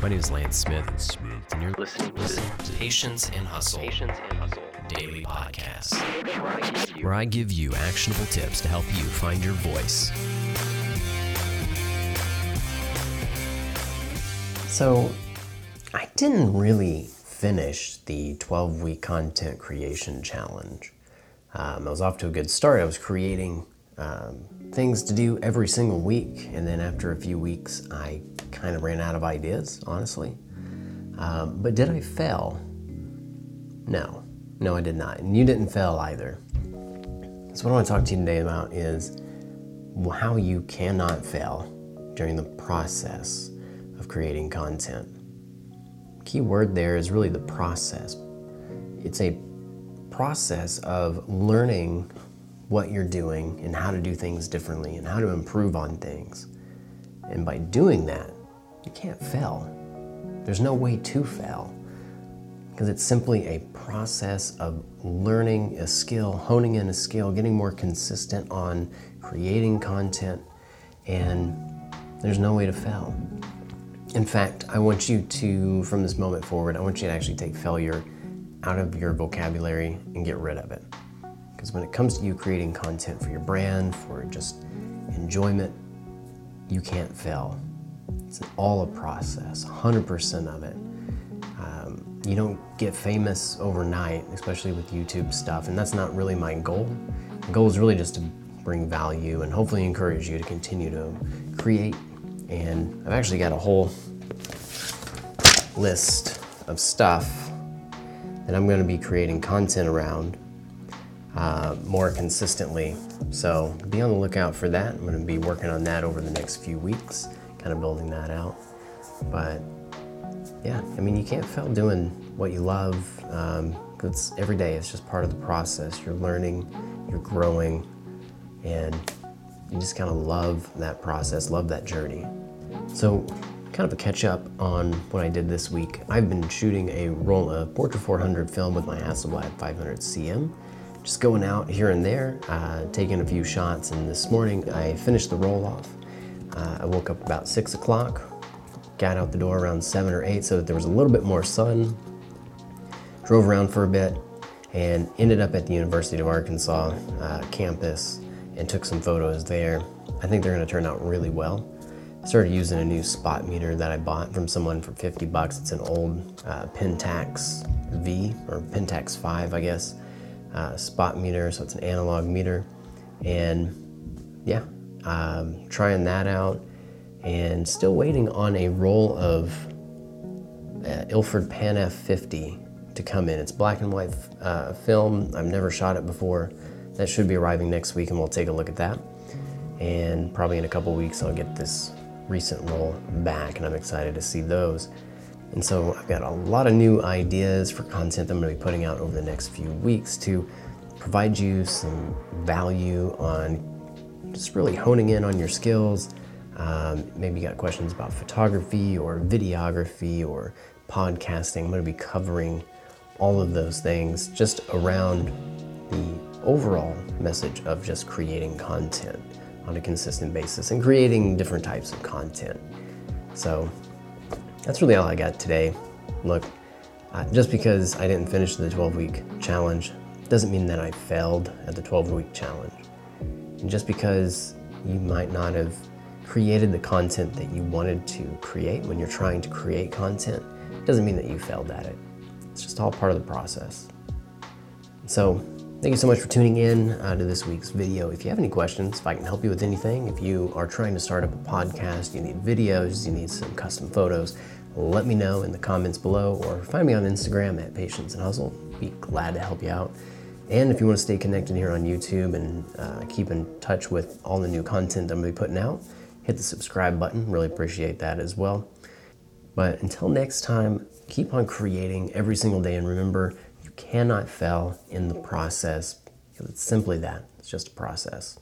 My name is Lance Smith, and you're listening to Patience and Hustle Daily Podcast, where I give you actionable tips to help you find your voice. So, I didn't really finish the 12 week content creation challenge. Um, I was off to a good start. I was creating um, things to do every single week, and then after a few weeks, I kind of ran out of ideas, honestly. Um, but did I fail? No, no, I did not. And you didn't fail either. So, what I want to talk to you today about is how you cannot fail during the process of creating content. Key word there is really the process. It's a process of learning what you're doing and how to do things differently and how to improve on things. And by doing that, you can't fail. There's no way to fail because it's simply a process of learning a skill, honing in a skill, getting more consistent on creating content, and there's no way to fail. In fact, I want you to, from this moment forward, I want you to actually take failure out of your vocabulary and get rid of it. Because when it comes to you creating content for your brand, for just enjoyment, you can't fail. It's all a process, 100% of it. Um, you don't get famous overnight, especially with YouTube stuff, and that's not really my goal. The goal is really just to bring value and hopefully encourage you to continue to create. And I've actually got a whole list of stuff that I'm going to be creating content around uh, more consistently. So be on the lookout for that. I'm going to be working on that over the next few weeks, kind of building that out. But yeah, I mean, you can't fail doing what you love. Um, it's every day. It's just part of the process. You're learning, you're growing, and you just kind of love that process, love that journey. So, kind of a catch up on what I did this week. I've been shooting a roll of Portra 400 film with my Hasselblad 500 CM just going out here and there, uh, taking a few shots. And this morning I finished the roll off. Uh, I woke up about six o'clock, got out the door around seven or eight so that there was a little bit more sun. Drove around for a bit and ended up at the University of Arkansas uh, campus and took some photos there. I think they're going to turn out really well. Started using a new spot meter that I bought from someone for 50 bucks. It's an old uh, Pentax V or Pentax 5, I guess uh, spot meter, so it's an analog meter. And yeah, um, trying that out and still waiting on a roll of uh, Ilford Pan F50 to come in. It's black and white uh, film. I've never shot it before. That should be arriving next week, and we'll take a look at that. And probably in a couple weeks, I'll get this recent roll back, and I'm excited to see those. And so I've got a lot of new ideas for content that I'm going to be putting out over the next few weeks to provide you some value on just really honing in on your skills. Um, maybe you got questions about photography or videography or podcasting. I'm going to be covering all of those things just around the overall message of just creating content on a consistent basis and creating different types of content. So that's really all I got today. Look, uh, just because I didn't finish the 12 week challenge doesn't mean that I failed at the 12 week challenge. And just because you might not have created the content that you wanted to create when you're trying to create content doesn't mean that you failed at it. It's just all part of the process. So, thank you so much for tuning in uh, to this week's video. If you have any questions, if I can help you with anything, if you are trying to start up a podcast, you need videos, you need some custom photos, let me know in the comments below or find me on Instagram at Patience and Hustle. Be glad to help you out. And if you want to stay connected here on YouTube and uh, keep in touch with all the new content I'm going to be putting out, hit the subscribe button. Really appreciate that as well. But until next time, keep on creating every single day and remember you cannot fail in the process. It's simply that, it's just a process.